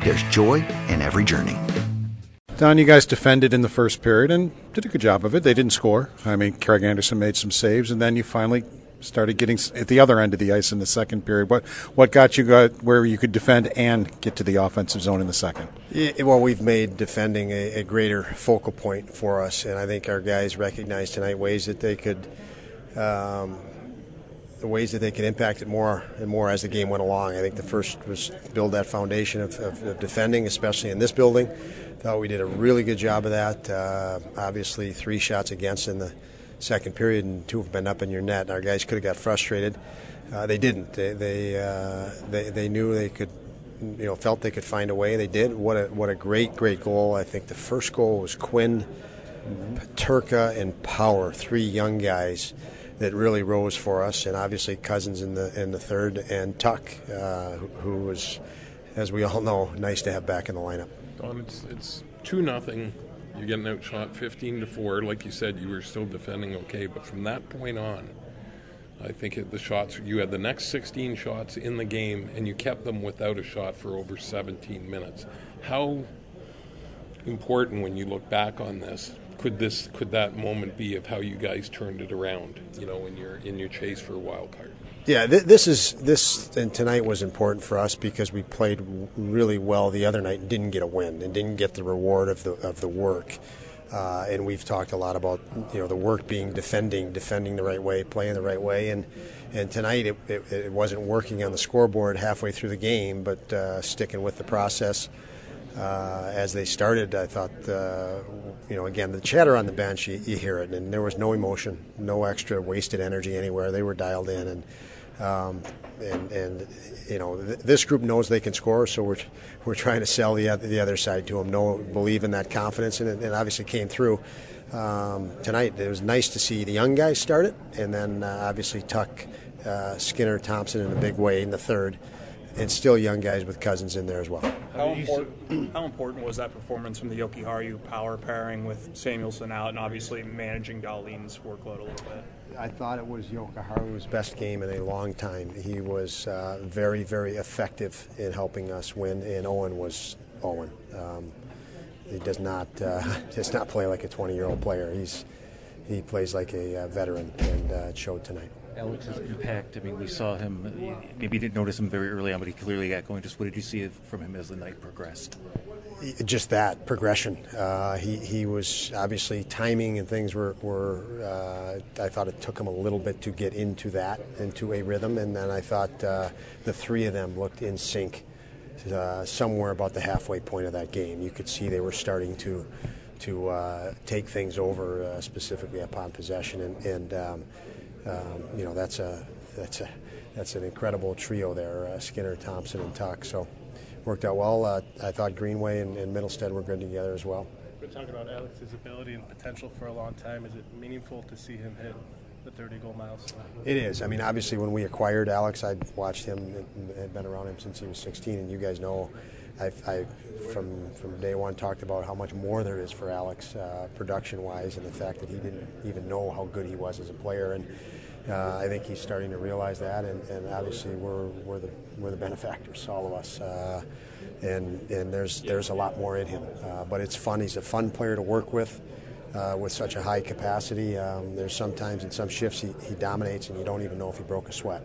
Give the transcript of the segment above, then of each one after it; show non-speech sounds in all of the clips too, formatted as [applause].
there's joy in every journey. Don, you guys defended in the first period and did a good job of it. They didn't score. I mean, Craig Anderson made some saves, and then you finally started getting at the other end of the ice in the second period. What what got you got where you could defend and get to the offensive zone in the second? Yeah, well, we've made defending a, a, greater focal point for us, and I think our guys recognized tonight ways that they could. Um, the ways that they could impact it more and more as the game went along. I think the first was build that foundation of, of, of defending, especially in this building. I thought we did a really good job of that. Uh, obviously, three shots against in the second period, and two have been up in your net. And our guys could have got frustrated. Uh, they didn't. They they, uh, they they knew they could, you know, felt they could find a way. They did. What a what a great great goal. I think the first goal was Quinn, Peterka, and Power, three young guys that really rose for us, and obviously Cozens in the in the third, and Tuch, uh, who, was, as we all know, nice to have back in the lineup. Don, it's it's two nothing you're getting outshot 15 to 4. Like you said, you were still defending okay, but from that point on, I think the shots, you had the next 16 shots in the game, and you kept them without a shot for over 17 minutes. How important, when you look back on this, could this could that moment be of how you guys turned it around? You know, in your in your chase for a wild card. Yeah, th- this is this and tonight was important for us because we played really well the other night and didn't get a win and didn't get the reward of the of the work. Uh, and we've talked a lot about you know the work being defending, defending the right way, playing the right way, and and tonight it, it, it wasn't working on the scoreboard halfway through the game, but uh, sticking with the process. Uh, as they started, I thought, uh, you know, again, the chatter on the bench, you, you, hear it, and there was no emotion, no extra wasted energy anywhere. They were dialed in, and um, and, and you know th- this group knows they can score, so we're we're trying to sell the other, the other side to them. Know, believe in that confidence, and it, it obviously came through um, tonight. It was nice to see the young guys start it, and then uh, obviously Tuch, uh, Skinner, Thompson in a big way in the third and still young guys with Cozens in there as well. How important, [clears throat] how important was that performance from the Jokiharju power pairing with Samuelsson out and obviously managing Dahlin's workload a little bit? I thought it was Jokiharju's best game in a long time. He was uh, very, very effective in helping us win, and Owen was Owen. Um, he does not uh, [laughs] does not play like a 20 year old player. He's he plays like a uh, veteran, and uh, it showed tonight. Alex's impact. I mean, we saw him. Maybe you didn't notice him very early on, but he clearly got going. Just what did you see from him as the night progressed? Just that progression. Uh, he he was obviously timing and things were were. Uh, I thought it took him a little bit to get into that, into a rhythm, and then I thought uh, the three of them looked in sync. Uh, somewhere about the halfway point of that game, you could see they were starting to to uh, take things over, uh, specifically upon possession, and. and um, um, you know that's a that's a that's an incredible trio there, uh, Skinner, Thompson, and Tuch. So worked out well. Uh, I thought Greenway and, and, Mittelstadt were good together as well. We're talking about Alex's ability and potential for a long time. Is it meaningful to see him hit the 30 goal milestone? It is. I mean, obviously, when we acquired Alex, I'd watched him and had been around him since he was 16, and you guys know. I, I from from day one talked about how much more there is for Alex uh, production wise, and the fact that he didn't even know how good he was as a player, and uh, I think he's starting to realize that, and, and, obviously we're, we're the we're the benefactors, all of us. Uh, and and there's there's a lot more in him, uh, but it's fun. He's a fun player to work with, uh, with such a high capacity. Um, there's sometimes in some shifts he, he dominates, and you don't even know if he broke a sweat.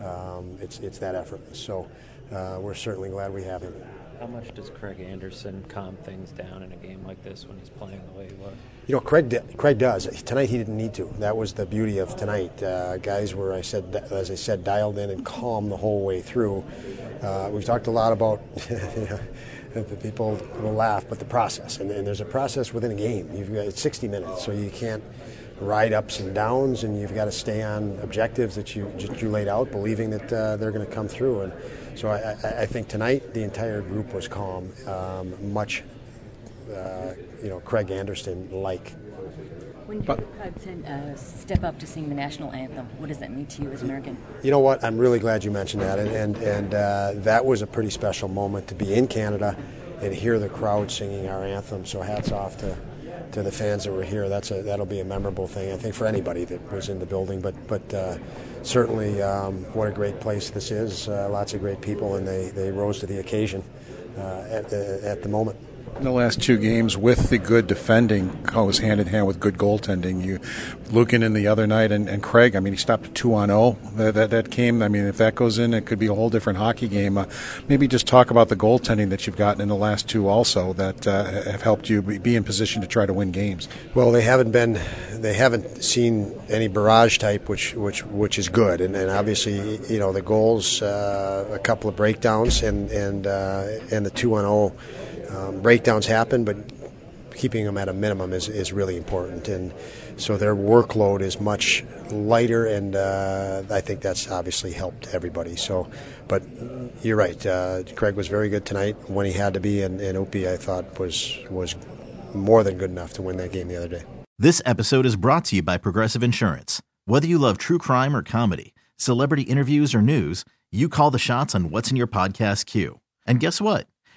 Um, it's it's that effortless. So uh, we're certainly glad we have him. How much does Craig Anderson calm things down in a game like this when he's playing the way he was? You know, Craig. Craig does. Tonight he didn't need to. That was the beauty of tonight. Uh, guys were, I said, as I said, dialed in and calm the whole way through. Uh, we've talked a lot about. [laughs] people will laugh, but the process, and, and, there's a process within a game. You've got it's 60 minutes, so you can't ride ups and downs, and you've got to stay on objectives that you that you laid out, believing that uh, they're going to come through. And so I, I, think tonight the entire group was calm, um, much, uh, you know, Craig Anderson like. When Drew Hudson uh, step up to sing the national anthem, what does that mean to you as American? You know what? I'm really glad you mentioned that, and and, and uh, that was a pretty special moment to be in Canada and hear the crowd singing our anthem. So hats off to to the fans that were here. That's a that'll be a memorable thing, I think, for anybody that was in the building. But but uh, certainly, um, what a great place this is. Uh, lots of great people, and they, they rose to the occasion uh, at the, at the moment in the last two games with the good defending goes hand in hand with good goaltending. You, Lukin in the other night and, and Craig. I mean, he stopped two on zero. That, that, that came. I mean, if that goes in, it could be a whole different hockey game. Uh, maybe just talk about the goaltending that you've gotten in the last two also that uh, have helped you be in position to try to win games. Well, they haven't been. They haven't seen any barrage type, which which which is good. And, and obviously, you know, the goals, uh, a couple of breakdowns, and and uh, and the two on zero um, breakdowns happen, but keeping them at a minimum is, is really important. And so their workload is much lighter, and uh, I think that's obviously helped everybody. So, but you're right. Uh, Craig was very good tonight when he had to be, and, and Opie I thought was was more than good enough to win that game the other day. This episode is brought to you by Progressive Insurance. Whether you love true crime or comedy, celebrity interviews or news, you call the shots on what's in your podcast queue. And guess what?